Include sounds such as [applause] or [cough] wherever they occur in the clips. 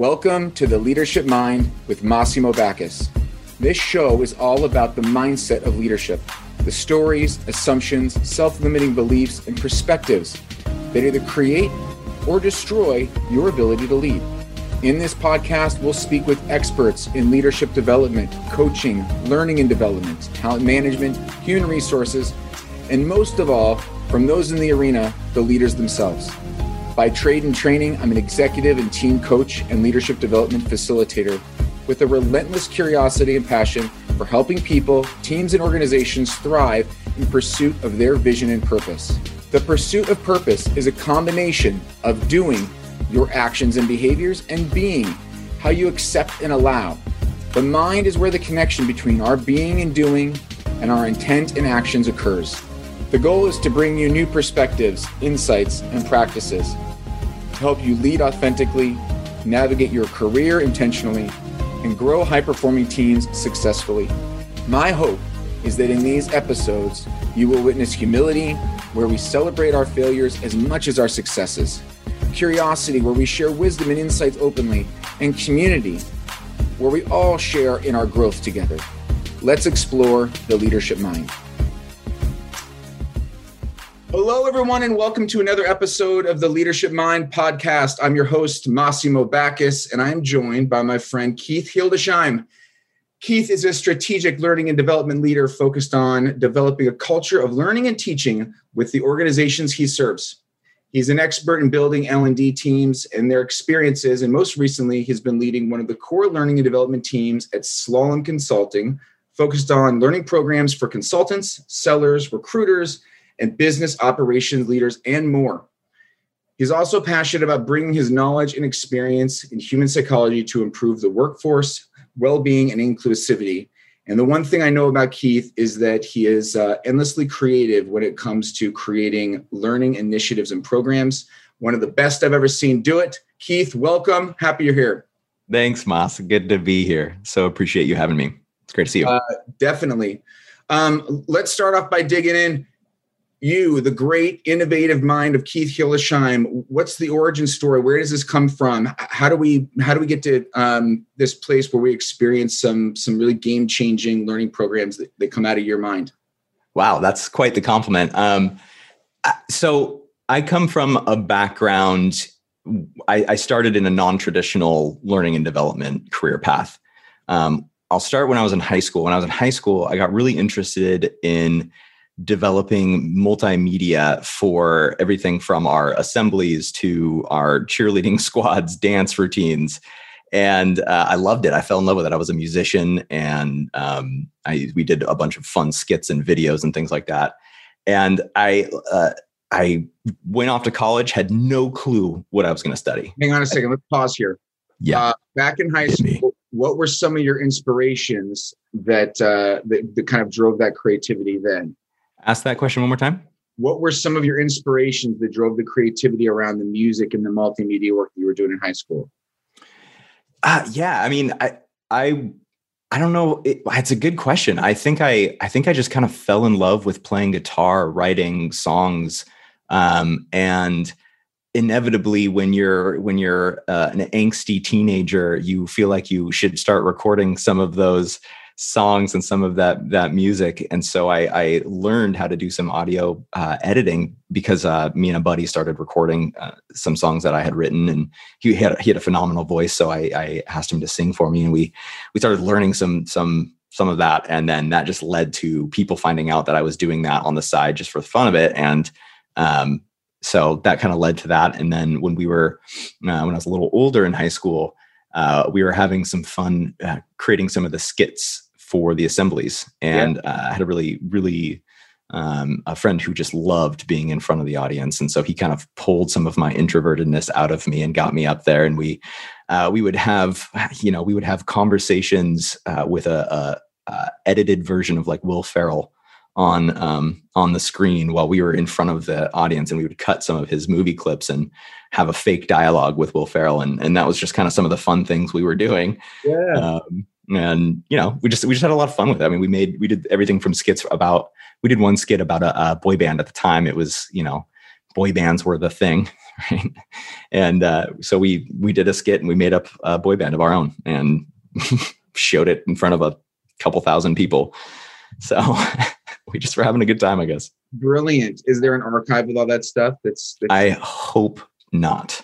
Welcome to the Leadership Mind with Massimo Bacchus. This show is all about the mindset of leadership, the stories, assumptions, self limiting beliefs, and perspectives that either create or destroy your ability to lead. In this podcast, we'll speak with experts in leadership development, coaching, learning and development, talent management, human resources, and most of all, from those in the arena, the leaders themselves. By trade and training, I'm an executive and team coach and leadership development facilitator with a relentless curiosity and passion for helping people, teams, and organizations thrive in pursuit of their vision and purpose. The pursuit of purpose is a combination of doing your actions and behaviors and being how you accept and allow. The mind is where the connection between our being and doing and our intent and actions occurs. The goal is to bring you new perspectives, insights, and practices to help you lead authentically, navigate your career intentionally, and grow high performing teams successfully. My hope is that in these episodes, you will witness humility, where we celebrate our failures as much as our successes, curiosity, where we share wisdom and insights openly, and community, where we all share in our growth together. Let's explore the leadership mind. Hello, everyone, and welcome to another episode of the Leadership Mind podcast. I'm your host, Massimo Bacchus, and I'm joined by my friend Keith Hildesheim. Keith is a strategic learning and development leader focused on developing a culture of learning and teaching with the organizations he serves. He's an expert in building L&D teams and their experiences, and most recently, he's been leading one of the core learning and development teams at Slalom Consulting, focused on learning programs for consultants, sellers, recruiters, and business operations leaders, and more. He's also passionate about bringing his knowledge and experience in human psychology to improve the workforce, well being, and inclusivity. And the one thing I know about Keith is that he is uh, endlessly creative when it comes to creating learning initiatives and programs. One of the best I've ever seen do it. Keith, welcome. Happy you're here. Thanks, Moss. Good to be here. So appreciate you having me. It's great to see you. Uh, definitely. Um, let's start off by digging in you, the great innovative mind of Keith Hildesheim, what's the origin story? Where does this come from? How do we how do we get to um, this place where we experience some some really game changing learning programs that, that come out of your mind? Wow, that's quite the compliment. Um, so I come from a background. I, I started in a non traditional learning and development career path. Um, I'll start when I was in high school. When I was in high school, I got really interested in developing multimedia for everything from our assemblies to our cheerleading [laughs] squads, dance routines. And uh, I loved it. I fell in love with it. I was a musician, and um, I, we did a bunch of fun skits and videos and things like that. And I uh, I went off to college, had no clue what I was going to study. Hang on a second. Let's pause here. Yeah. Uh, back in high school, me. what were some of your inspirations that, uh, that that kind of drove that creativity then? Ask that question one more time. What were some of your inspirations that drove the creativity around the music and the multimedia work that you were doing in high school? Uh, yeah, I mean, I, I, I don't know. It, it's a good question. I think I, I think I just kind of fell in love with playing guitar, writing songs, um, and inevitably, when you're when you're uh, an angsty teenager, you feel like you should start recording some of those songs and some of that that music. And so i, I learned how to do some audio uh, editing because uh, me and a buddy started recording uh, some songs that i had written and he had he had a phenomenal voice. So I, I asked him to sing for me and we we started learning some some some of that. And then that just led to people finding out that i was doing that on the side just for the fun of it. And um, so that kind of led to that. And then when we were uh, when i was a little older in high school uh, we were having some fun uh, creating some of the skits for the assemblies and yeah. uh, I had a really really um, a friend who just loved being in front of the audience and so he kind of pulled some of my introvertedness out of me and got me up there and we uh, we would have you know we would have conversations uh, with a, a, a, edited version of like Will Ferrell on um, on the screen while we were in front of the audience and we would cut some of his movie clips and have a fake dialogue with Will Ferrell and and that was just kind of some of the fun things we were doing. Yeah. Um, and you know we just we just had a lot of fun with it. I mean, we made we did everything from skits about we did one skit about a, a boy band at the time. It was you know boy bands were the thing, [laughs] right? and uh, so we we did a skit and we made up a boy band of our own and [laughs] showed it in front of a couple thousand people. So [laughs] we just were having a good time, I guess. Brilliant. Is there an archive with all that stuff? That's, that's- I hope not.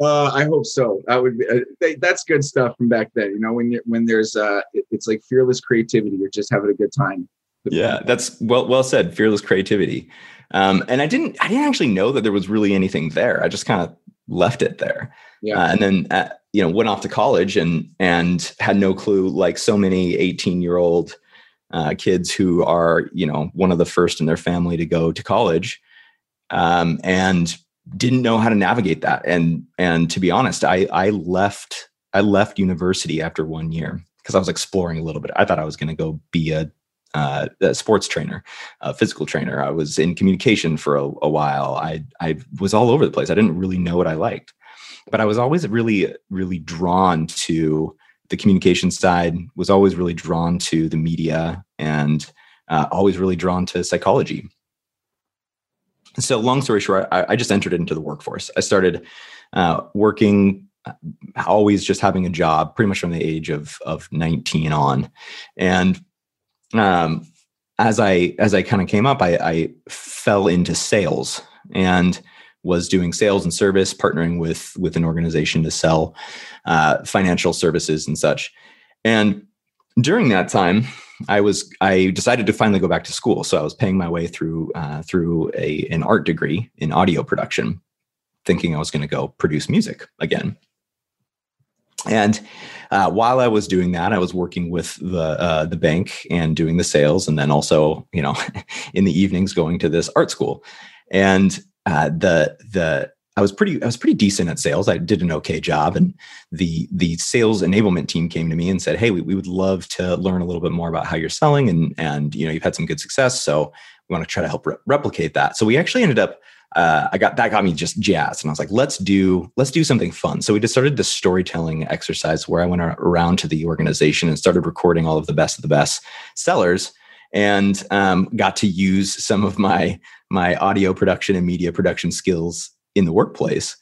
Uh, I hope so. That would be, uh, that's good stuff from back then. You know, when you when there's uh, it, it's like fearless creativity. You're just having a good time. Yeah, that's well well said. Fearless creativity. Um, and I didn't I didn't actually know that there was really anything there. I just kind of left it there. Yeah. Uh, and then uh, you know went off to college and and had no clue. Like so many 18 year old uh, kids who are you know one of the first in their family to go to college. Um, and didn't know how to navigate that. And and to be honest i i left i left university after one year because i was exploring a little bit. I thought i was going to go be a, uh, a, sports trainer a physical trainer. I was in communication for a, a while. I i was all over the place. I didn't really know what i liked. But i was always really really drawn to the communication side was always really drawn to the media and uh, always really drawn to psychology so long story short I, I, just entered into the workforce. I started uh, working uh, always just having a job pretty much from the age of of 19 on. And um, as i as i kind of came up I, I fell into sales and was doing sales and service partnering with with an organization to sell uh, financial services and such. And during that time I was I decided to finally go back to school, so I was paying my way through uh, through a an art degree in audio production, thinking I was going to go produce music again. And uh, while I was doing that, I was working with the uh, the bank and doing the sales, and then also, you know, [laughs] in the evenings going to this art school. And uh, the the I was pretty I was pretty decent at sales. I did an okay job, and the the sales enablement team came to me and said, "Hey, we, we would love to learn a little bit more about how you're selling, and and you know you've had some good success, so we want to try to help re- replicate that." So we actually ended up. Uh, I got that got me just jazzed, and I was like, "Let's do let's do something fun." So we just started this storytelling exercise where I went around to the organization and started recording all of the best of the best sellers, and um, got to use some of my my audio production and media production skills in the workplace.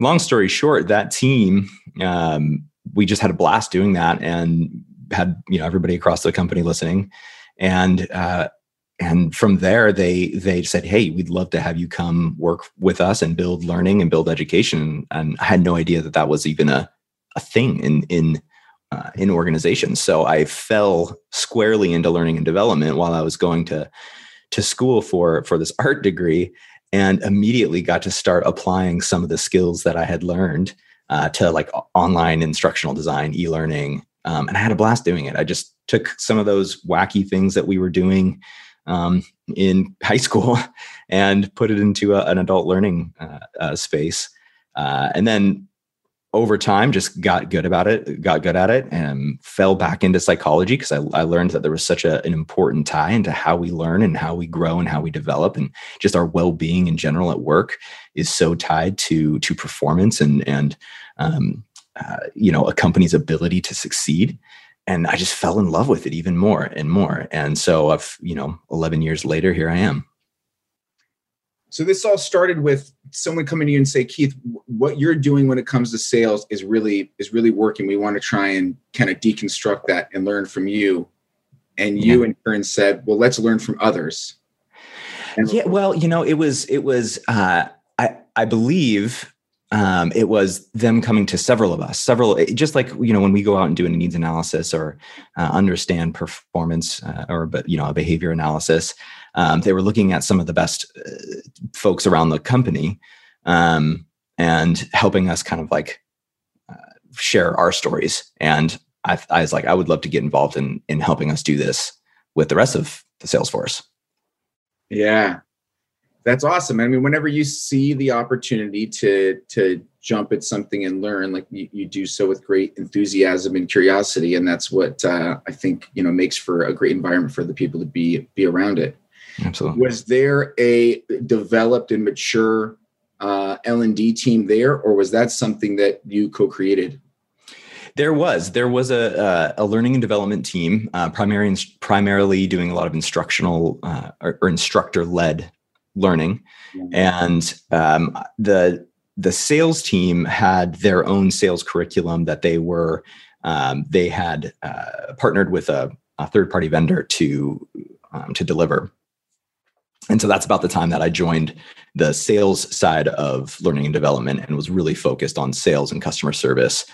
Long story short, that team, um, we just had a blast doing that and had you know everybody across the company listening, and uh, and from there they they said, hey, we'd love to have you come work with us and build learning and build education. And I had no idea that that was even a a thing in in uh, in organizations. So I fell squarely into learning and development while I was going to to school for for this art degree and immediately got to start applying some of the skills that I had learned uh, to like online instructional design, e learning. Um, and I had a blast doing it. I just took some of those wacky things that we were doing um, in high school [laughs] and put it into a, an adult learning uh, uh, space. Uh, and then over time just got good about it got good at it and fell back into psychology because I, I, learned that there was such a, an important tie into how we learn and how we grow and how we develop and just our well-being in general at work is so tied to to performance and and um, uh, you know a company's ability to succeed. And i just fell in love with it even more and more. And so i've you know 11 years later here i am so this all started with someone coming to you and say, Keith, what you're doing when it comes to sales is really is really working. We want to try and kind of deconstruct that and learn from you. And you yeah. in turn said, well, let's learn from others. And yeah, well, you know, it was it was uh, I I believe um, it was them coming to several of us, several, just like, you know, when we go out and do a needs analysis or uh, understand performance uh, or, but, you know, a behavior analysis, um, they were looking at some of the best uh, folks around the company um, and helping us kind of like uh, share our stories. And I, I, was like, I would love to get involved in in helping us do this with the rest of the sales force. Yeah, that's awesome. I mean, whenever you see the opportunity to to jump at something and learn, like you, you do so with great enthusiasm and curiosity, and that's what uh, I think you know makes for a great environment for the people to be be around it. Absolutely. Was there a developed and mature uh, L and D team there, or was that something that you co-created? There was there was a a learning and development team, uh, primarily primarily doing a lot of instructional uh, or, or instructor led learning, and um, the the sales team had their own sales curriculum that they were um, they had uh, partnered with a, a third party vendor to um, to deliver. And so that's about the time that I joined the sales side of learning and development and was really focused on sales and customer service.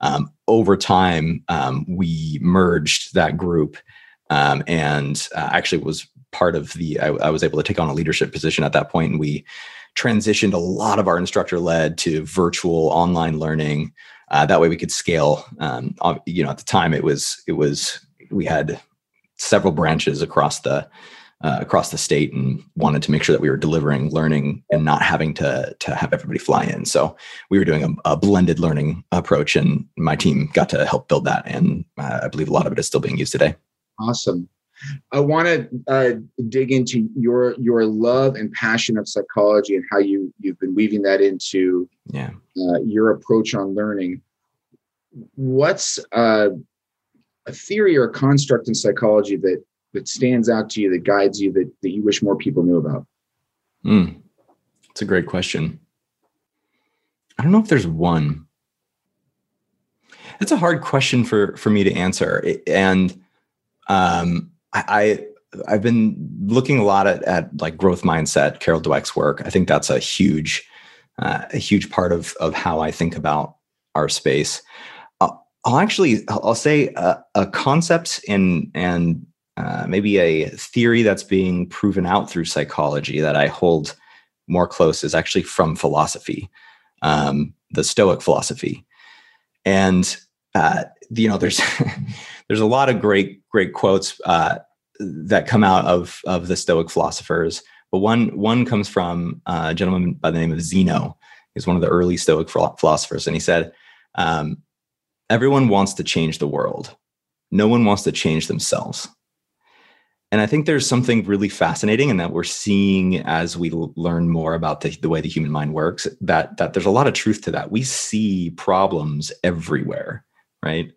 Um, over time, um, we merged that group um, and uh, actually was part of the, I, I, was able to take on a leadership position at that point, and we transitioned a lot of our instructor led to virtual online learning. Uh, that way we could scale. Um, you know, at the time it was, it was, we had several branches across the uh, across the state and wanted to make sure that we were delivering learning and not having to to have everybody fly in. So we were doing a, a blended learning approach, and my team got to help build that. And uh, I believe a lot of it is still being used today. Awesome. I want to uh, dig into your your love and passion of psychology and how you you've been weaving that into yeah uh, your approach on learning. What's uh, a theory or a construct in psychology that that stands out to you that guides you that, that you wish more people knew about? Mm, that's a great question. I don't know if there's one. That's a hard question for for me to answer, and um, I, I have been looking a lot at, at like growth mindset, Carol Dweck's work. I think that's a huge uh, a huge part of of how I think about our space. I'll, I'll actually I'll say a, a concept and and uh, maybe a theory that's being proven out through psychology that I hold more close is actually from philosophy, um, the Stoic philosophy, and uh, you know there's [laughs] there's a lot of great great quotes uh, that come out of of the Stoic philosophers, but one one comes from uh, a gentleman by the name of Zeno. He's one of the early Stoic philosophers, and he said, um, "Everyone wants to change the world. No one wants to change themselves." And I think there's something really fascinating in that we're seeing as we learn more about the, the way the human mind works, that, that there's a lot of truth to that. We see problems everywhere, right?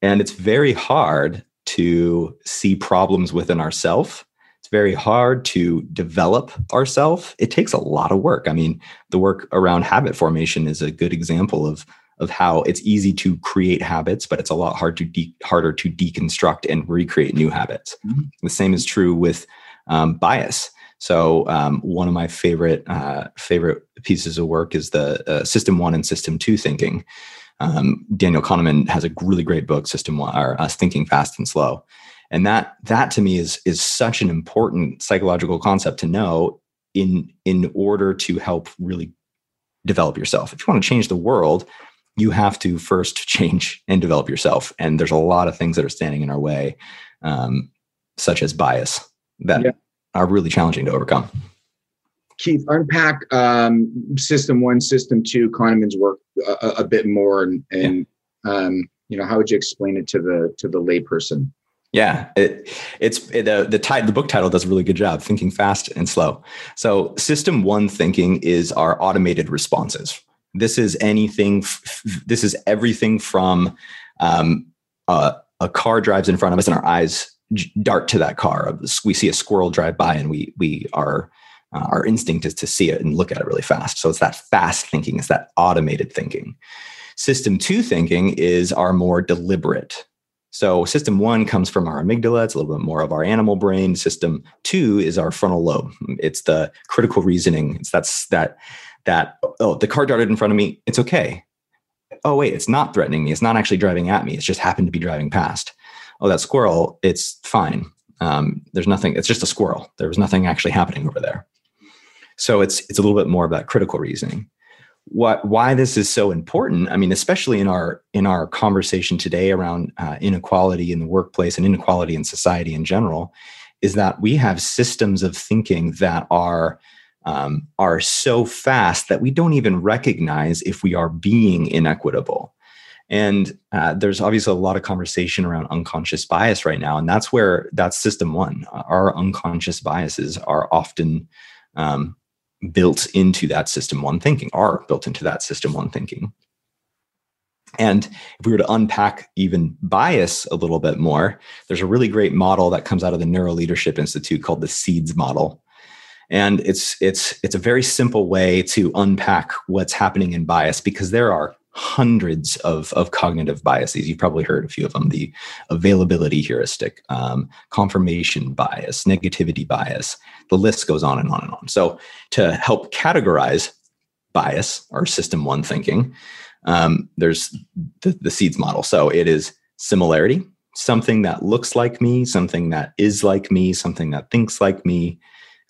And it's very hard to see problems within ourselves. It's very hard to develop ourselves. It takes a lot of work. I mean, the work around habit formation is a good example of of how it's easy to create habits, but it's a lot hard to de- harder to deconstruct and recreate new habits. Mm-hmm. The same is true with um, bias. So um, one of my favorite uh, favorite pieces of work is the uh, System One and System Two thinking. Um, Daniel Kahneman has a really great book, System One, or Us Thinking Fast and Slow, and that that to me is is such an important psychological concept to know in in order to help really develop yourself. If you want to change the world, you have to first [laughs] change and develop yourself. And there's a lot of things that are standing in our way, um, such as bias, that yeah. are really challenging to overcome. Keith, unpack um, system one, system two, Kahneman's work a, a bit more, and, and yeah. um, you know, how would you explain it to the to the layperson? Yeah, it, it's it, uh, the the book title does a really good job, thinking fast and slow. So, system one thinking is our automated responses, this is anything. This is everything from um, uh, a car drives in front of us, and our eyes dart to that car. We see a squirrel drive by, and we we are uh, our instinct is to see it and look at it really fast. So it's that fast thinking. It's that automated thinking. System two thinking is our more deliberate. So system one comes from our amygdala. It's a little bit more of our animal brain. System two is our frontal lobe. It's the critical reasoning. It's that's that that, oh, the car darted in front of me. It's okay. Oh, wait, it's not threatening me. It's not actually driving at me. It's just happened to be driving past. Oh, that squirrel, it's fine. Um, there's nothing, it's just a squirrel. There was nothing actually happening over there. So it's it's a little bit more of that critical reasoning. What why this is so important? I mean, especially in our in our conversation today around uh, inequality in the workplace and inequality in society in general, is that we have systems of thinking that are um, are so fast that we don't even recognize if we are being inequitable. And uh, there's obviously a lot of conversation around unconscious bias right now. And that's where that's system one. Our unconscious biases are often um, built into that system one thinking, are built into that system one thinking. And if we were to unpack even bias a little bit more, there's a really great model that comes out of the Neuro Leadership Institute called the SEEDS model. And it's it's it's a very simple way to unpack what's happening in bias because there are hundreds of, of cognitive biases. You've probably heard a few of them the availability heuristic, um, confirmation bias, negativity bias. The list goes on and on and on. So, to help categorize bias or system one thinking, um, there's the, the SEEDS model. So, it is similarity, something that looks like me, something that is like me, something that thinks like me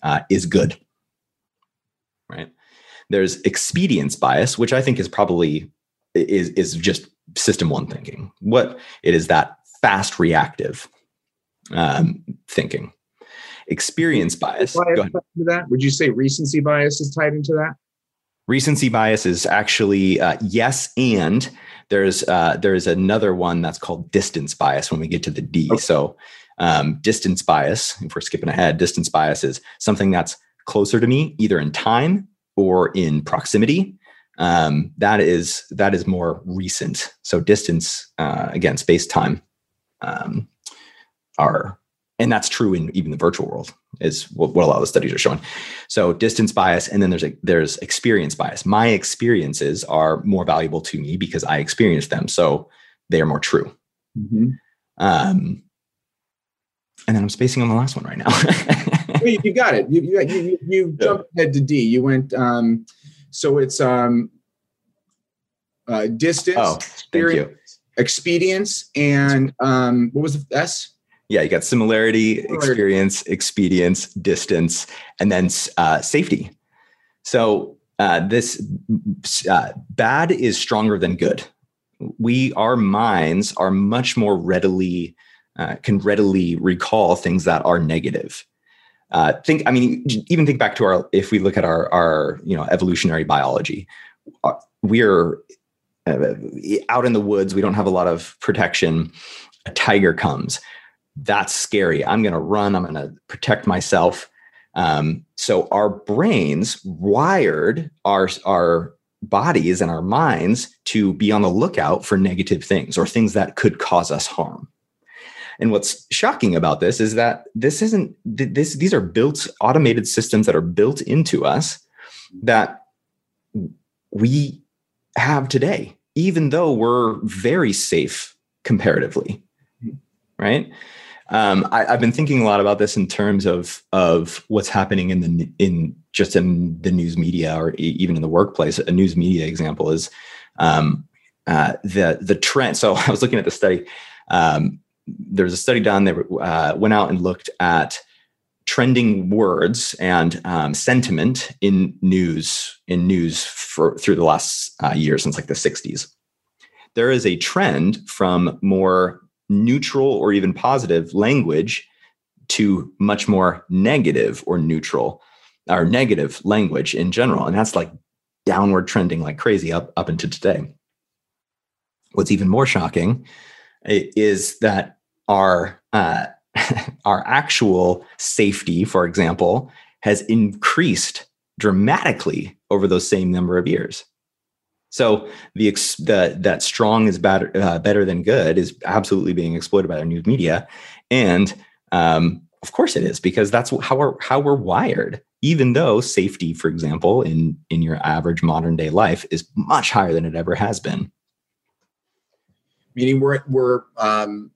uh, is good. Right. There's expedience bias, which I think is probably is is just system one thinking. What it is that fast reactive um, thinking. Experience bias. that? Would you say recency bias is tied into that? Recency bias is actually uh, yes, and there's uh, there's another one that's called distance bias when we get to the D. Okay. So um, distance bias, if we're skipping ahead, distance bias is something that's closer to me, either in time or in proximity um, that is that is more recent. So distance uh, again, space time um, are, and that's true in even the virtual world is what, what a lot of the studies are showing. So distance bias, and then there's a there's experience bias. My experiences are more valuable to me because I experienced them, so they are more true. Mm-hmm. Um, and then I'm spacing on the last one right now. [laughs] you got it. You you you, you jumped ahead to D. You went. Um, so it's um, uh, distance, oh, experience, expedience, and um, what was the S? Yeah, you got similarity, similarity. experience, expedience, distance, and then uh, safety. So uh, this uh, bad is stronger than good. We, our minds, are much more readily uh, can readily recall things that are negative. Uh, think, I mean, even think back to our, if we look at our, our, you know, evolutionary biology, uh, we're uh, out in the woods. We don't have a lot of protection. A tiger comes. That's scary. I'm going to run. I'm going to protect myself. Um, so our brains wired our our bodies and our minds to be on the lookout for negative things or things that could cause us harm. And what's shocking about this is that this isn't this these are built automated systems that are built into us that we have today, even though we're very safe comparatively. Right. Um, I, have been thinking a lot about this in terms of of what's happening in the in just in the news media or even in the workplace. A news media example is um, uh, the the trend. So [laughs] I was looking at the study. Um, there's a study done that uh, went out and looked at trending words and um, sentiment in news in news for through the last uh, year since like the 60s there is a trend from more neutral or even positive language to much more negative or neutral or negative language in general and that's like downward trending like crazy up up into today. What's even more shocking is that our uh, [laughs] our actual safety, for example, has increased dramatically over those same number of years. So the, the that strong is better uh, better than good is absolutely being exploited by the news media, and um, of course it is because that's how we're how we're wired. Even though safety, for example, in in your average modern day life is much higher than it ever has been. Meaning we're we're um,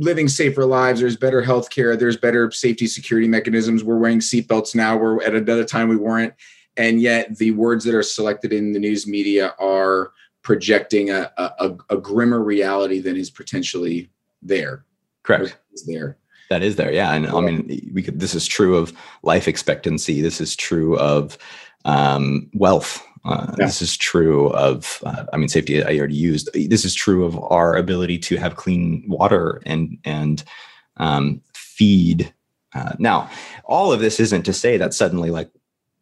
living safer lives. There's better health care. There's better safety security mechanisms. We're wearing seatbelts now. We're at another time we weren't. And yet the words that are selected in the news media are projecting a, a, a grimmer reality than is potentially there. Correct. Is there. That is there. Yeah. And I mean, we could, this is true of life expectancy. This is true of um, wealth. Uh, yeah. This is true of, uh, I mean, safety. I already used. This is true of our ability to have clean water and and um, feed. Uh, now, all of this isn't to say that suddenly, like,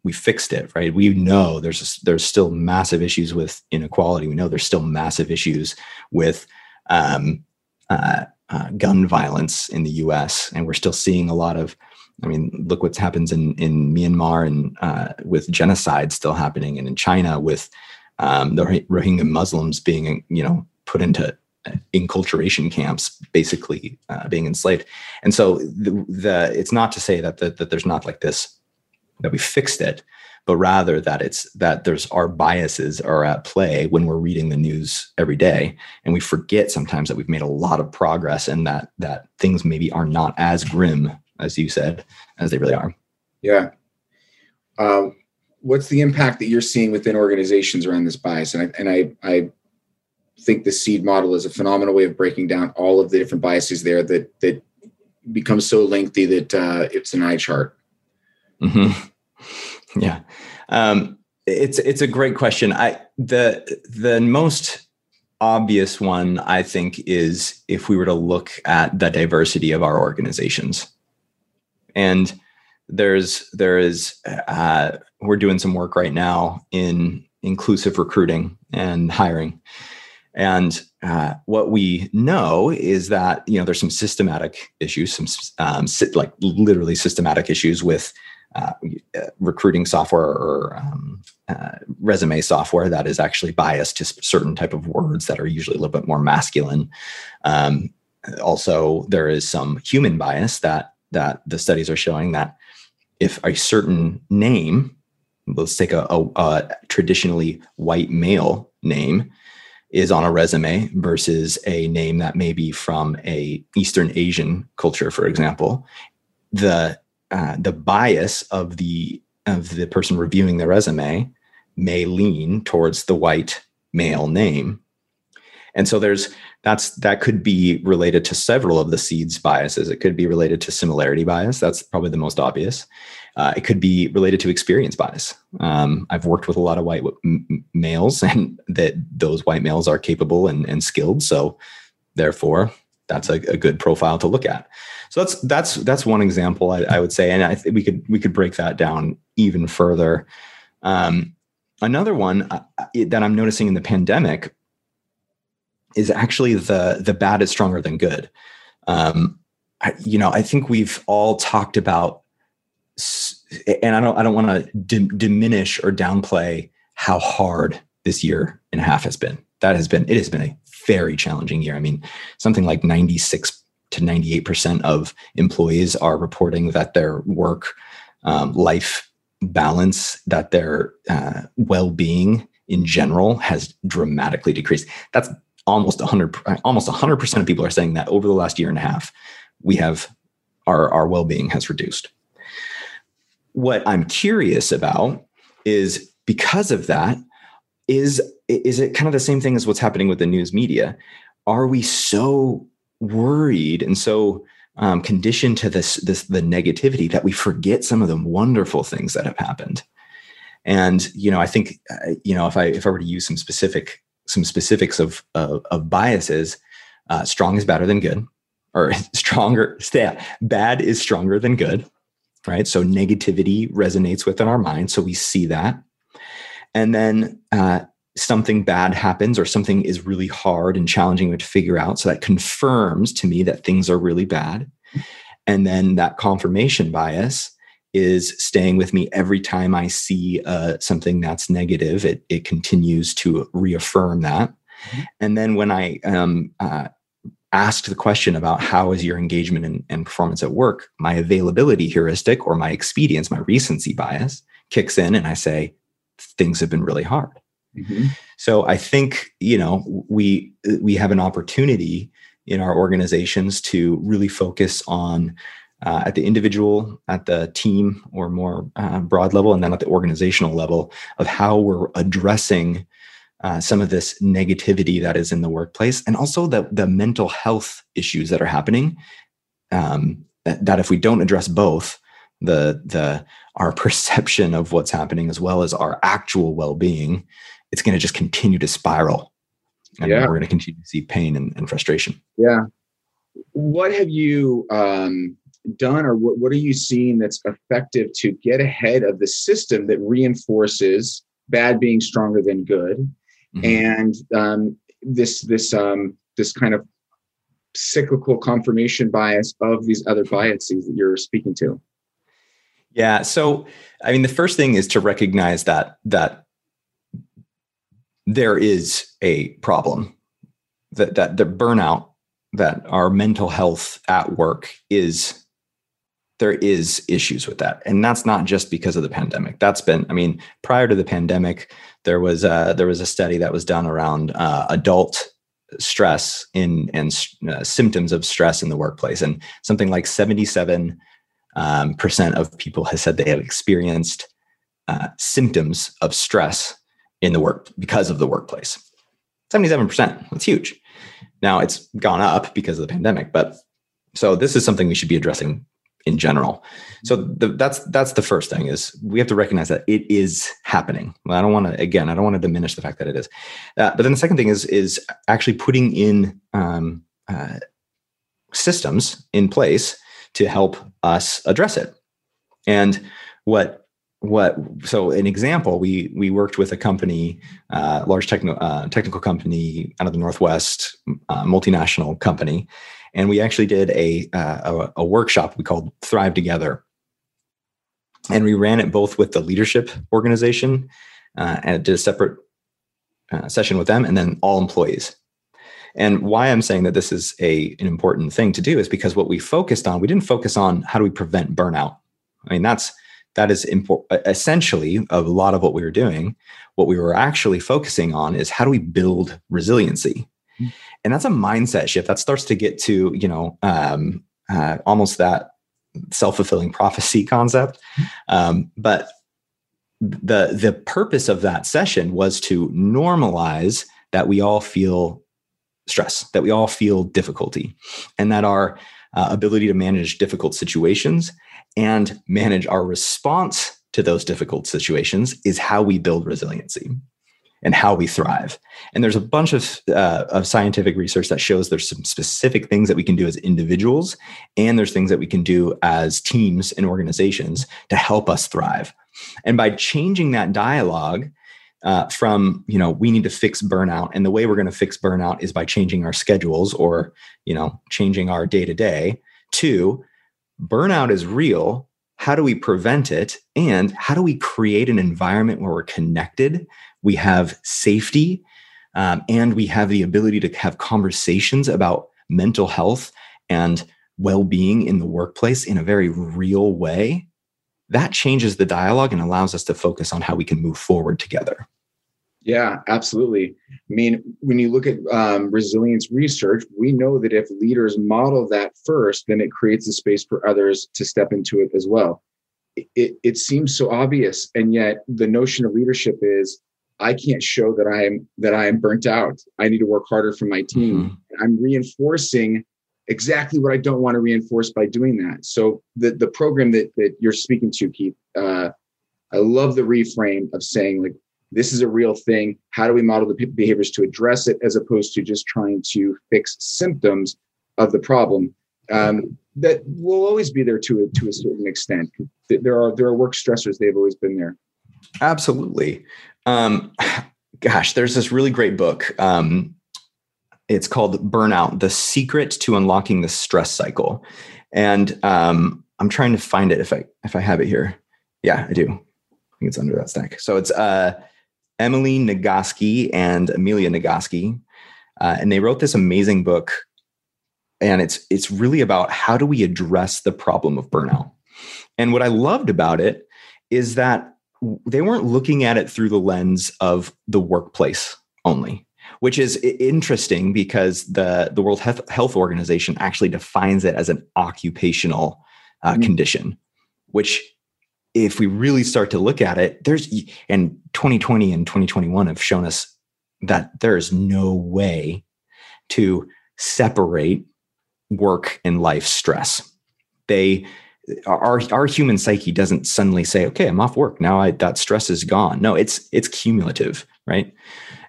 we fixed it, right? We know there's there's still massive issues with inequality. We know there's still massive issues with um, uh, uh, gun violence in the U.S., and we're still seeing a lot of I mean, look what happens in in Myanmar and uh, with genocide still happening, and in China with um, the Rohingya Muslims being, you know, put into uh, enculturation camps, basically uh, being enslaved. And so the, the it's not to say that, that that there's not like this that we fixed it, but rather that it's that there's our biases are at play when we're reading the news every day, and we forget sometimes that we've made a lot of progress and that that things maybe are not as grim as you said as they really are. Yeah. Um, what's the impact that you're seeing within organizations around this bias? And I and I I think the seed model is a phenomenal way of breaking down all of the different biases there that that becomes so lengthy that uh, it's an eye chart. Mm-hmm. [laughs] Yeah, um, it's it's a great question. I the the most obvious one I think is if we were to look at the diversity of our organizations, and there's there is uh, we're doing some work right now in inclusive recruiting and hiring and uh, what we know is that you know there's some systematic issues, some um, like literally systematic issues with uh, recruiting software or um, uh, resume software that is actually biased to certain type of words that are usually a little bit more masculine. Um, also, there is some human bias that that the studies are showing that if a certain name, let's take a, a, a traditionally white male name, is on a resume versus a name that may be from a Eastern Asian culture, for example, the uh, the bias of the of the person reviewing the resume may lean towards the white male name, and so there's that's that could be related to several of the seeds biases. It could be related to similarity bias. That's probably the most obvious. Uh, it could be related to experience bias. Um, I've worked with a lot of white males, [laughs] and that those white males are capable and, and skilled. So, therefore, that's a, a, good profile to look at. So that's that's that's one example I, I would say, and I think we could we could break that down even further. Um, another one uh, that I'm noticing in the pandemic is actually the the bad is stronger than good. Um, I, you know, I think we've all talked about and I don't I don't want to dim, diminish or downplay how hard this year and a half has been. That has been it has been a very challenging year. I mean, something like 96 to 98 percent of employees are reporting that their work um, life balance, that their uh, well being in general has dramatically decreased. That's almost 100 almost 100 percent of people are saying that over the last year and a half, we have our our well being has reduced what I'm curious about is because of that, is is it kind of the same thing as what's happening with the news media? Are we so worried and so um, conditioned to this this the negativity that we forget some of the wonderful things that have happened? And you know, I think uh, you know if I if I were to use some specific some specifics of of, of biases, uh, strong is better than good, or [laughs] stronger. Yeah, bad is stronger than good right? So negativity resonates within our mind. So we see that. And then uh, something bad happens or something is really hard and challenging to figure out. So that confirms to me that things are really bad. And then that confirmation bias is staying with me every time I see uh, something that's negative. It, it continues to reaffirm that. Mm-hmm. And then when I um, uh, asked the question about how is your engagement and, and, performance at work, my availability heuristic or my expedience, my recency bias kicks in, and I say things have been really hard. Mm-hmm. So I think you know we we have an opportunity in our organizations to really focus on uh, at the individual, at the team, or more uh, broad level, and then at the organizational level of how we're addressing uh, some of this negativity that is in the workplace and also the, the mental health issues that are happening um, that, that if we don't address both the the our [laughs] perception of what's happening as well as our actual well-being it's going to just continue to spiral. And yeah. we're going to continue to see pain and, and frustration. Yeah. What have you um, done or what, what are you seeing that's effective to get ahead of the system that reinforces bad being stronger than good mm-hmm. and um, this this um, this kind of cyclical confirmation bias of these other biases that you're speaking to. Yeah. So, I mean, the first thing is to recognize that that there is a problem that that the burnout that our mental health at work is there is issues with that. And that's not just because of the pandemic. That's been i mean prior to the pandemic there was a, there was a study that was done around uh, adult stress in and uh, symptoms of stress in the workplace. And something like 77 um, percent of people has said they have experienced uh, symptoms of stress in the work because of the workplace. 77% that's huge. Now it's gone up because of the pandemic but so this is something we should be addressing in general. So the, that's that's the first thing is we have to recognize that it is happening. I don't want to again I don't want to diminish the fact that it is, uh, but then the second thing is is actually putting in um, uh, systems in place to help us address it. And what what so an example we we worked with a company uh, large techno, uh, technical company out of the northwest uh, multinational company and we actually did a, uh, a, a workshop we called Thrive Together, and we ran it both with the leadership organization uh, and did a separate uh, session with them, and then all employees. And why I'm saying that this is a an important thing to do is because what we focused on, we didn't focus on how do we prevent burnout. I mean, that's that is. Essentially, a lot of what we were doing, what we were actually focusing on is how do we build resiliency and that's a mindset shift that starts to get to you know um, uh, almost that self-fulfilling prophecy [laughs] concept. Um, but the the purpose of that session was to normalize that we all feel stress that we all feel difficulty and that our uh, ability to manage difficult situations and manage our response to those difficult situations is how we build resiliency and how we thrive. And there's a bunch of, uh, of scientific research that shows there's some specific things that we can do as individuals, and there's things that we can do as teams and organizations to help us thrive. And by changing that dialogue uh, from, you know, we need to fix burnout, and the way we're going to fix burnout is by changing our schedules or, you know, changing our day to day, to burnout is real. How do we prevent it? And how do we create an environment where we're connected we have safety, um, and we have the ability to have conversations about mental health and well being in the workplace in a very real way, that changes the dialogue and allows us to focus on how we can move forward together. Yeah, absolutely. I mean, when you look at um, resilience research, we know that if leaders model that first, then it creates a space for others to step into it as well. It, it, it seems so obvious, and yet the notion of leadership is I can't show that I am that I am burnt out. I need to work harder for my team. Mm-hmm. I'm reinforcing exactly what I don't want to reinforce by doing that. So the the program that that you're speaking to, Keith, uh, I love the reframe of saying like this is a real thing. How do we model the behaviors to address it, as opposed to just trying to fix symptoms of the problem? Um, that will always be there to a, to a certain extent. There are there are work stressors; they've always been there. Absolutely. Um, gosh, there's this really great book. Um, it's called Burnout: The Secret to Unlocking the Stress Cycle, and um, I'm trying to find it if I if I have it here. Yeah, I do. I think it's under that stack. So it's uh, Emily Nagoski and Amelia Nagoski, uh, and they wrote this amazing book. And it's it's really about how do we address the problem of burnout. And what I loved about it is that they weren't looking at it through the lens of the workplace only which is interesting because the the World Health Organization actually defines it as an occupational uh, mm-hmm. condition, which if we really start to look at it, there's and 2020 and 2021 have shown us that there is no way to separate work and life stress. They our our human psyche doesn't suddenly say, "Okay, I'm off work now. I, that stress is gone." No, it's it's cumulative, right?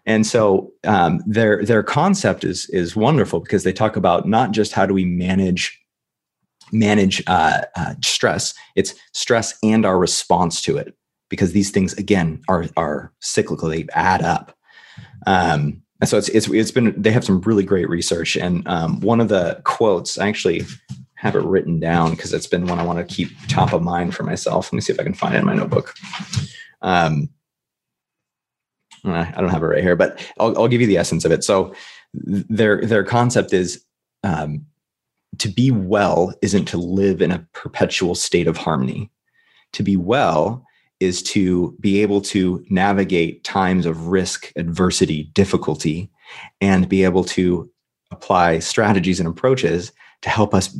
And so um, their their concept is is wonderful because they talk about not just how do we manage manage uh, uh, stress; it's stress and our response to it because these things again are are cyclical; they add up. Um, and so it's it's it's been they have some really great research, and um, one of the quotes actually have it written down because it's been one I want to keep top of mind for myself. Let me see if I can find it in my notebook. Um, I don't have it right here, but I'll, I'll give you the essence of it. So their their concept is um, to be well isn't to live in a perpetual state of harmony. To be well is to be able to navigate times of risk, adversity, difficulty, and be able to apply strategies and approaches to help us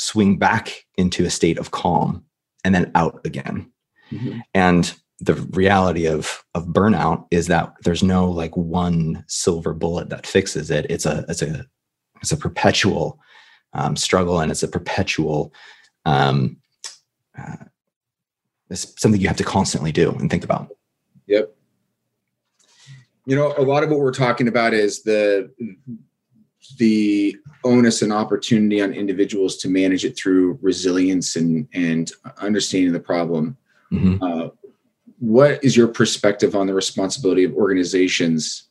swing back into a state of calm and then out again. Mm-hmm. And the reality of of burnout is that there's no like one silver bullet that fixes it. It's a it's a it's a perpetual um, struggle and it's a perpetual um, uh, it's something you have to constantly do and think about. Yep. You know, a lot of what we're talking about is the the onus and opportunity on individuals to manage it through resilience and and understanding the problem. Mm-hmm. Uh, what is your perspective on the responsibility of organizations,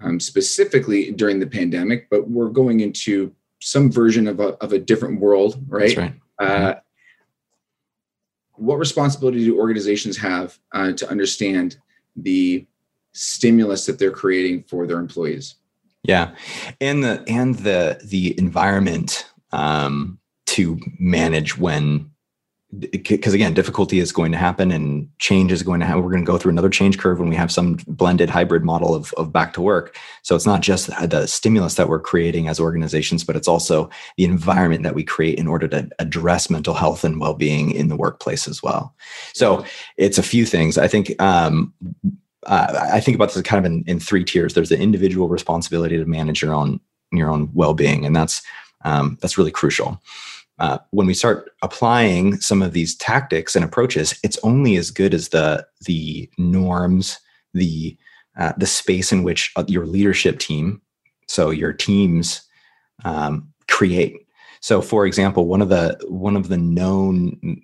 um, specifically during the pandemic? But we're going into some version of a of a different world, right? right. Uh, what responsibility do organizations have uh, to understand the stimulus that they're creating for their employees? Yeah, and the and the the environment um, to manage when because again difficulty is going to happen and change is going to happen we're going to go through another change curve when we have some blended hybrid model of, of back to work. So it's not just the stimulus that we're creating as organizations but it's also the environment that we create in order to address mental health and well-being in the workplace as well. So it's a few things. I think um, uh, I think about this kind of in, in three tiers. There's the individual responsibility to manage your own your own well-being, and that's um, that's really crucial. Uh, when we start applying some of these tactics and approaches, it's only as good as the the norms, the uh, the space in which uh, your leadership team, so your teams, um, create. So, for example, one of the one of the known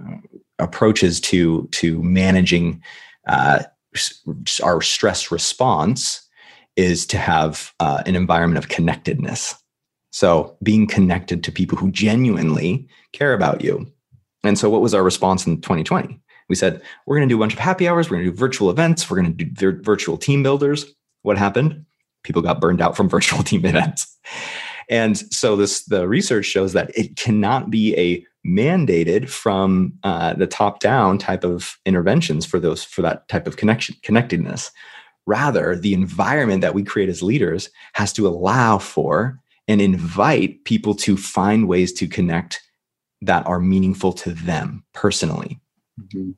uh, approaches to to managing uh, our stress response is to have uh, an environment of connectedness. So being connected to people who genuinely care about you. And so what was our response in 2020? We said, we're going to do a bunch of happy hours. We're going to do virtual events. We're going to do virtual team builders. What happened? People got burned out from [laughs] virtual team events. And so this the research shows that it cannot be a mandated from uh, the top down type of interventions for those for that type of connection connectedness. Rather the environment that we create as leaders has to allow for and invite people to find ways to connect that are meaningful to them personally. Mm-hmm.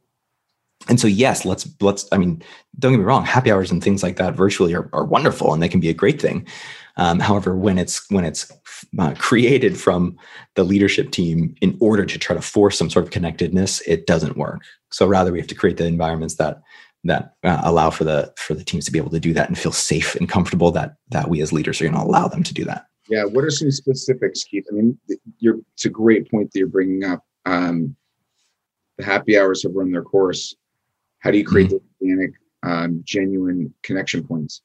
and so yes let's let's i mean don't get me wrong happy hours and things like that virtually are, are wonderful and they can be a great thing um, however, when it's when it's uh, created from the leadership team in order to try to force some sort of connectedness, it doesn't work. So rather, we have to create the environments that that uh, allow for the for the teams to be able to do that and feel safe and comfortable that that we as leaders are going to allow them to do that. Yeah. What are some specifics, Keith? I mean, you're, it's a great point that you're bringing up. Um, the happy hours have run their course. How do you create mm-hmm. the organic, um, genuine connection points?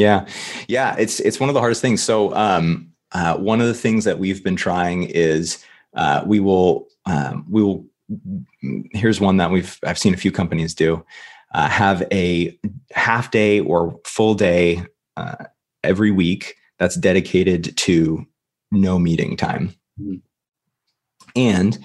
Yeah, yeah, it's it's one of the hardest things. So um, uh, one of the things that we've been trying is uh, we will um, we will. Here's one that we've I've seen a few companies do. Uh, have a half day or full day uh, every week that's dedicated to no meeting time, mm-hmm. and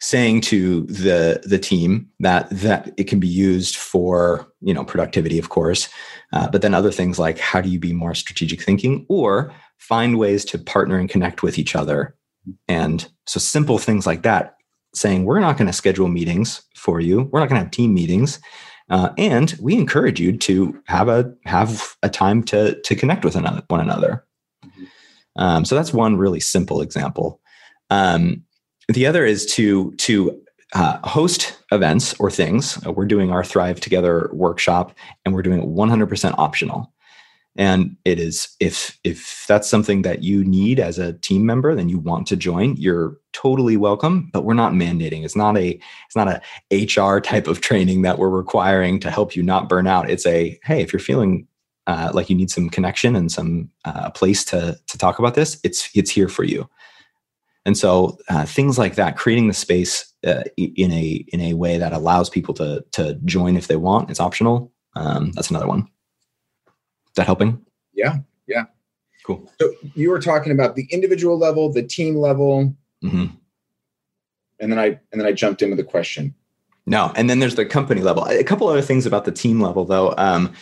saying to the the team that that it can be used for you know productivity of course uh, but then other things like how do you be more strategic thinking or find ways to partner and connect with each other. And so simple things like that saying we're not going to schedule meetings for you we're not going to have team meetings uh, and we encourage you to have a have a time to to connect with another, one another. Mm-hmm. um, so that's one really simple example. Um, the other is to to uh, host events or things. Uh, we're doing our Thrive Together workshop, and we're doing it 100% optional. And it is if if that's something that you need as a team member, then you want to join, you're totally welcome. But we're not mandating. It's not a it's not a HR type of training that we're requiring to help you not burn out. It's a hey, if you're feeling uh, like you need some connection and some uh, place to to talk about this, it's it's here for you. And so uh, things like that, creating the space uh, in a in a way that allows people to to join if they want, it's optional. Um, that's another one. Is that helping? Yeah, yeah. Cool. So you were talking about the individual level, the team level, hmm and then I and then I jumped in with a question. No, and then there's the company level. A couple other things about the team level, though. Um,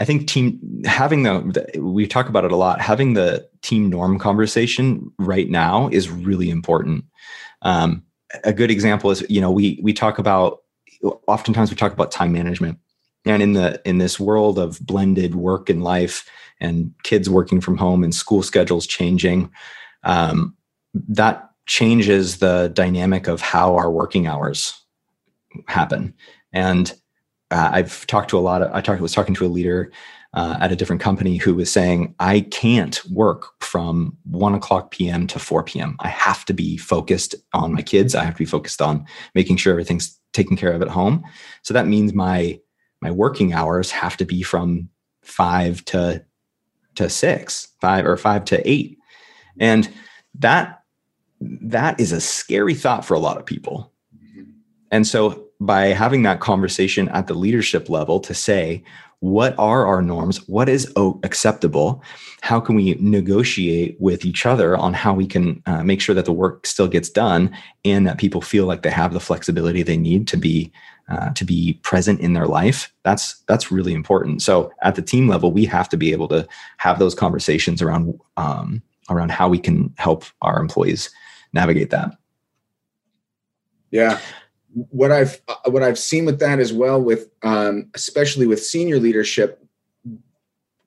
I think team having the, we talk about it a lot. Having the team norm conversation right now is really important. Um, a good example is you know we we talk about oftentimes we talk about time management, and in the in this world of blended work and life and kids working from home and school schedules changing, um, that changes the dynamic of how our working hours happen. And uh, I've talked to a lot of, I talked, was talking to a leader uh, at a different company who was saying, I can't work from one o'clock PM to 4 PM. I have to be focused on my kids. I have to be focused on making sure everything's taken care of at home. So that means my, my working hours have to be from five to, to six, five or five to eight. And that, that is a scary thought for a lot of people and so by having that conversation at the leadership level to say, what are our norms? What is acceptable? How can we negotiate with each other on how we can uh, make sure that the work still gets done and that people feel like they have the flexibility they need to be uh, to be present in their life? That's that's really important. So at the team level, we have to be able to have those conversations around um, around how we can help our employees navigate that. Yeah, what I've what I've seen with that as well, with um, especially with senior leadership,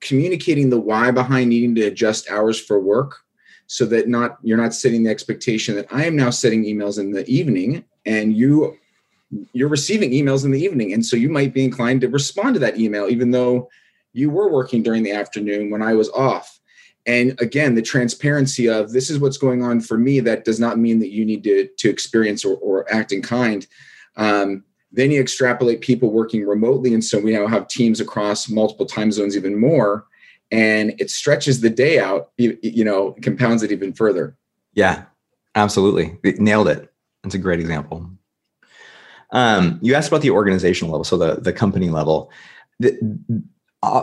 communicating the why behind needing to adjust hours for work, so that not you're not setting the expectation that I am now setting emails in the evening and you you're receiving emails in the evening, and so you might be inclined to respond to that email even though you were working during the afternoon when I was off. And again, the transparency of this is what's going on for me. That does not mean that you need to to experience or, or act in kind. Um, then you extrapolate people working remotely, and so we now have teams across multiple time zones, even more, and it stretches the day out. You, you know, compounds it even further. Yeah, absolutely, nailed it. That's a great example. Um, you asked about the organizational level, so the the company level. The,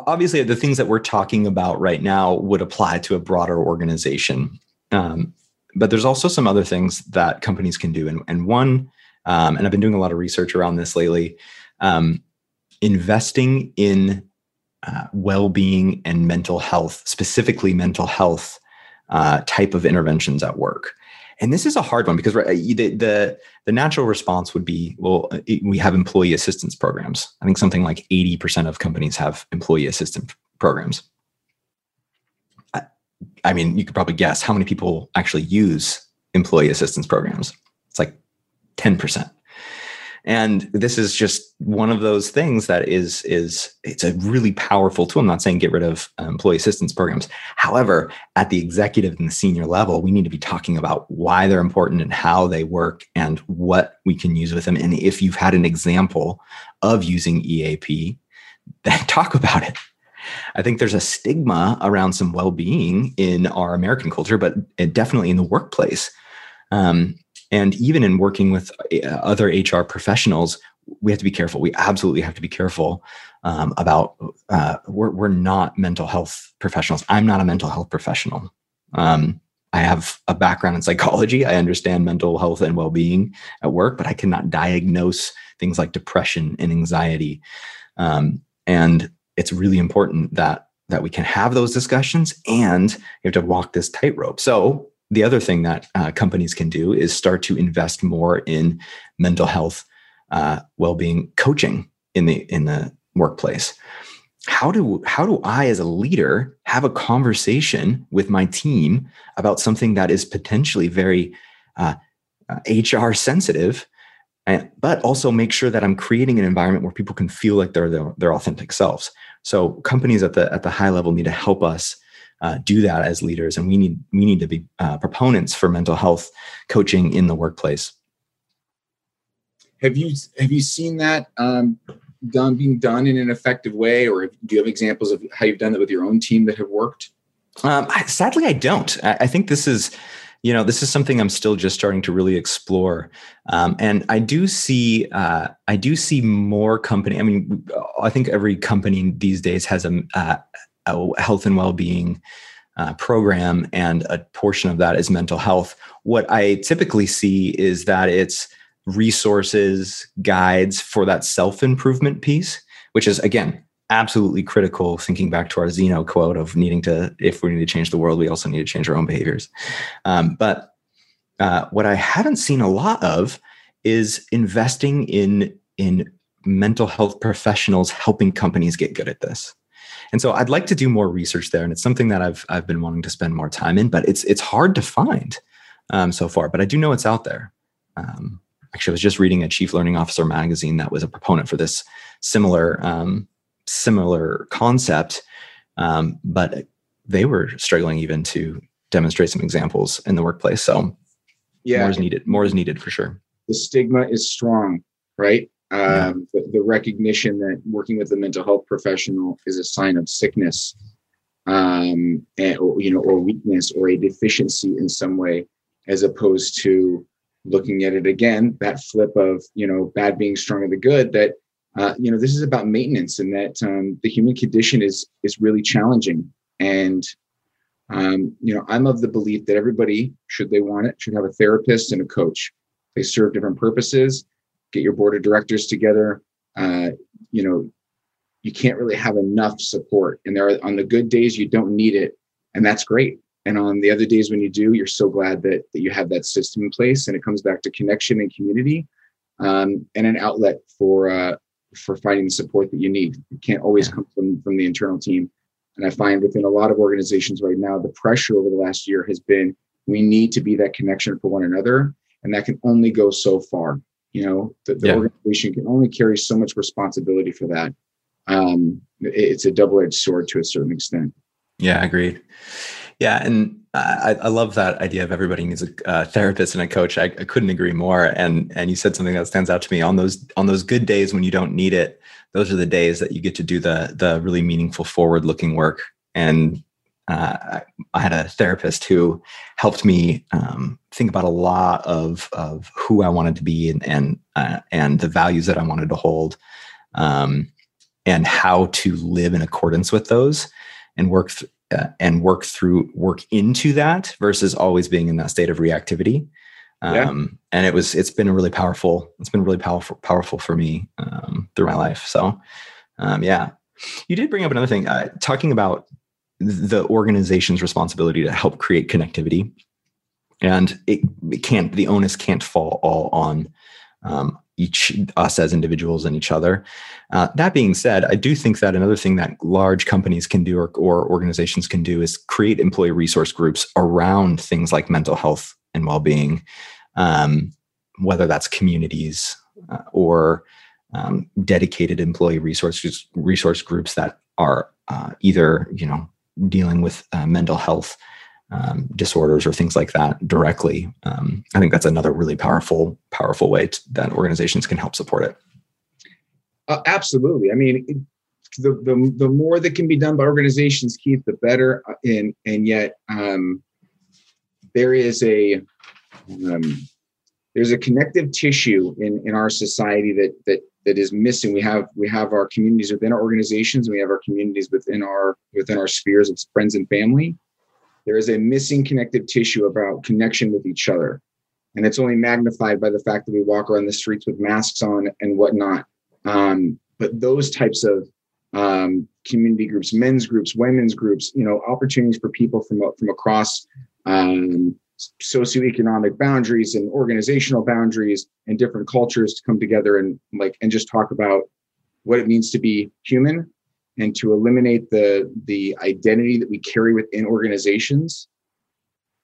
obviously the things that we're talking about right now would apply to a broader organization. Um, but there's also some other things that companies can do. And, and one um, and i've been doing a lot of research around this lately um, investing in uh, well-being and mental health specifically mental health uh, type of interventions at work and this is a hard one because the, the, the natural response would be, well, uh, we have employee assistance programs. I think something like 80% of companies have employee assistance programs. I, I mean, you could probably guess how many people actually use employee assistance programs. It's like 10% and this is just one of those things that is is it's a really powerful tool. I'm not saying get rid of uh, employee assistance programs. However at the executive and the senior level we need to be talking about why they're important and how they work and what we can use with them. And if you've had an example of using eap [laughs] then talk about it. I think there's a stigma around some well-being in our American culture, but definitely in the workplace. Um, and even in working with uh, other HR professionals, we have to be careful. We absolutely have to be careful um, about. Uh, we're we're not mental health professionals. I'm not a mental health professional. Um, I have a background in psychology. I understand mental health and well-being at work, but I cannot diagnose things like depression and anxiety. Um, and it's really important that that we can have those discussions, and you have to walk this tightrope. So the other thing that uh, companies can do is start to invest more in mental health uh, well-being coaching in the in the workplace. How do how do i as a leader have a conversation with my team about something that is potentially very uh, hr sensitive and, but also make sure that i'm creating an environment where people can feel like they're their, their authentic selves? So companies at the at the high level need to help us uh, do that as leaders, and we need we need to be uh, proponents for mental health coaching in the workplace. Have you have you seen that um, done being done in an effective way, or do you have examples of how you've done that with your own team that have worked? Um, I, sadly, I don't. I, I think this is you know this is something i'm still just starting to really explore um, and i do see uh, i do see more company i mean i think every company these days has a, uh, a health and well-being uh, program, and a portion of that is mental health. What I typically see is that it's resources, guides for that self improvement piece, which is again absolutely critical. Thinking back to our Zeno quote of needing to, if we need to change the world, we also need to change our own behaviors. Um, but uh, what I haven't seen a lot of is investing in in mental health professionals helping companies get good at this. And so I'd like to do more research there, and it's something that I've I've been wanting to spend more time in, but it's it's hard to find um, so far. But I do know it's out there. Um, actually, I was just reading a Chief Learning Officer magazine that was a proponent for this similar um, similar concept, um, but they were struggling even to demonstrate some examples in the workplace. So yeah, more is needed. More is needed for sure. The stigma is strong, right? Um, the, the, recognition that working with a mental health professional is a sign of sickness, um, and, or, you know, or weakness or a deficiency in some way, as opposed to looking at it again, that flip of you know bad being strong of the good. That uh, you know this is about maintenance, and that um, the human condition is is really challenging. And um, you know, I'm of the belief that everybody, should they want it, should have a therapist and a coach. They serve different purposes get your board of directors together. Uh, you know, you can't really have enough support. And there are on the good days you don't need it, and that's great. And on the other days when you do, you're so glad that that you have that system in place. And it comes back to connection and community, um, and an outlet for uh, for finding the support that you need. It can't always come from from the internal team. And I find within a lot of organizations right now, the pressure over the last year has been we need to be that connection for one another, and that can only go so far. You know, the, the yeah. organization can only carry so much responsibility for that. Um, it's a double-edged sword to a certain extent. Yeah, agreed. Yeah, and I, I love that idea of everybody needs a uh, therapist and a coach. I, I, couldn't agree more. And and you said something that stands out to me on those on those good days when you don't need it. Those are the days that you get to do the the really meaningful forward-looking work. And uh, I had a therapist who helped me um, think about a lot of of who I wanted to be and and uh, and the values that I wanted to hold, um, and how to live in accordance with those, and work th- uh, and work through work into that versus always being in that state of reactivity. Um, yeah. And it was it's been really powerful. It's been really powerful powerful for me um, through my life. So um, yeah, you did bring up another thing uh, talking about the organization's responsibility to help create connectivity. And it, it can't the onus can't fall all on um, each us as individuals and each other. Uh, that being said i do think that another thing that large companies can do or, or organizations can do is create employee resource groups around things like mental health and well-being um, whether that's communities uh, or um, dedicated employee resource resource groups that are uh, either you know dealing with uh, mental health um, disorders or things like that directly. Um, I think that's another really powerful, powerful way to, that organizations can help support it. Uh, absolutely. I mean, it, the, the the more that can be done by organizations, Keith, the better. Uh, and and yet, um, there is a um, there's a connective tissue in in our society that that that is missing. We have we have our communities within our organizations, we have our communities within our within our spheres of friends and family. There is a missing connective tissue about connection with each other, and it's only magnified by the fact that we walk around the streets with masks on and whatnot. Um, but those types of um, community groups, men's groups, women's groups, you know, opportunities for people from from across um, socioeconomic boundaries and organizational boundaries and different cultures to come together and like and just talk about what it means to be human and to eliminate the the identity that we carry within organizations.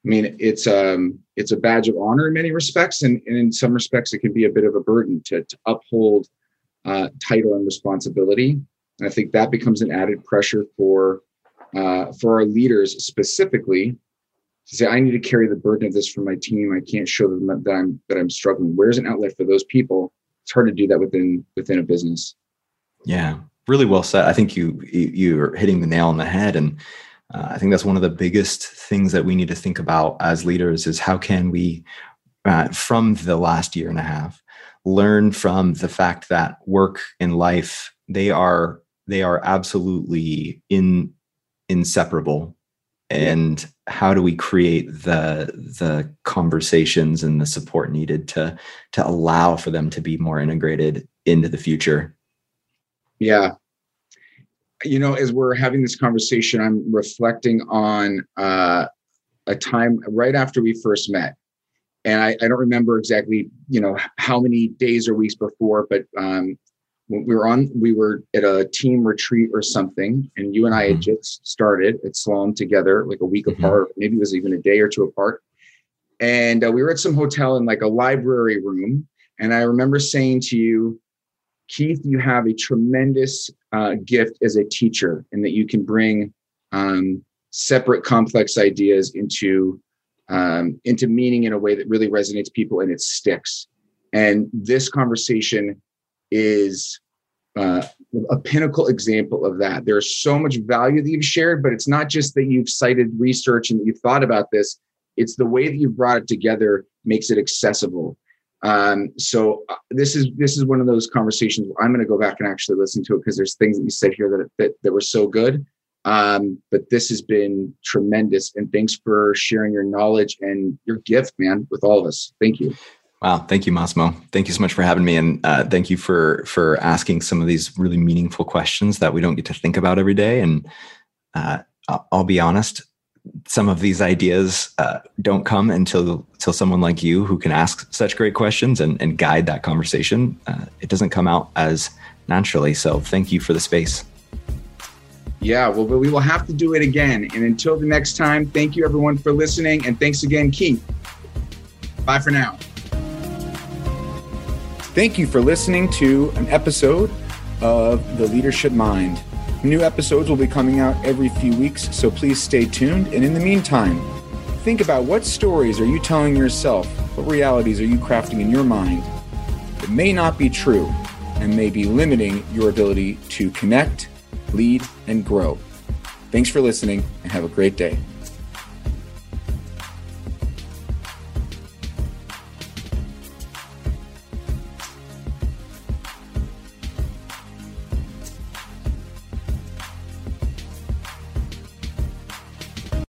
I mean it's um it's a badge of honor in many respects and, and in some respects it can be a bit of a burden to, to uphold uh, title and responsibility. And i think that becomes an added pressure for uh, for our leaders specifically to say I need to carry the burden of this for my team. I can't show them that I'm that I'm struggling. Where's an outlet for those people? It's hard to do that within within a business. Yeah, really well said. I think you you're hitting the nail on the head, and uh, I think that's one of the biggest things that we need to think about as leaders is how can we, uh, from the last year and a half, learn from the fact that work and life they are they are absolutely in inseparable and how do we create the the conversations and the support needed to to allow for them to be more integrated into the future? Yeah. You know as we're having this conversation i'm reflecting on uh, a time right after we first met. And I, I, don't remember exactly you know how many days or weeks before but um, we were on we were at a team retreat or something and you and i had mm-hmm. just started at Slalom together like a week mm-hmm. apart maybe it was even a day or two apart and uh, we were at some hotel in like a library room and i remember saying to you keith you have a tremendous uh, gift as a teacher and that you can bring um, separate complex ideas into um, into meaning in a way that really resonates people and it sticks and this conversation is uh, a pinnacle example of that. There's so much value that you've shared, but it's not just that you've cited research and you've thought about this. It's the way that you've brought it together makes it accessible. Um, so uh, this is this is one of those conversations I'm going to go back and actually listen to it because there's things that you said here that that, that were so good. Um, but this has been tremendous, and thanks for sharing your knowledge and your gift, man, with all of us. Thank you. Wow, thank you, Massimo. Thank you so much for having me, and uh, thank you for for asking some of these really meaningful questions that we don't get to think about every day. And uh, I'll be honest, some of these ideas uh, don't come until until someone like you who can ask such great questions and, and guide that conversation. Uh, it doesn't come out as naturally. So, thank you for the space. Yeah, well, but we will have to do it again. And until the next time, thank you everyone for listening, and thanks again, Keith. Bye for now. Thank you for listening to an episode of The Leadership Mind. New episodes will be coming out every few weeks, so please stay tuned. And in the meantime, think about what stories are you telling yourself? What realities are you crafting in your mind that may not be true and may be limiting your ability to connect, lead, and grow? Thanks for listening and have a great day.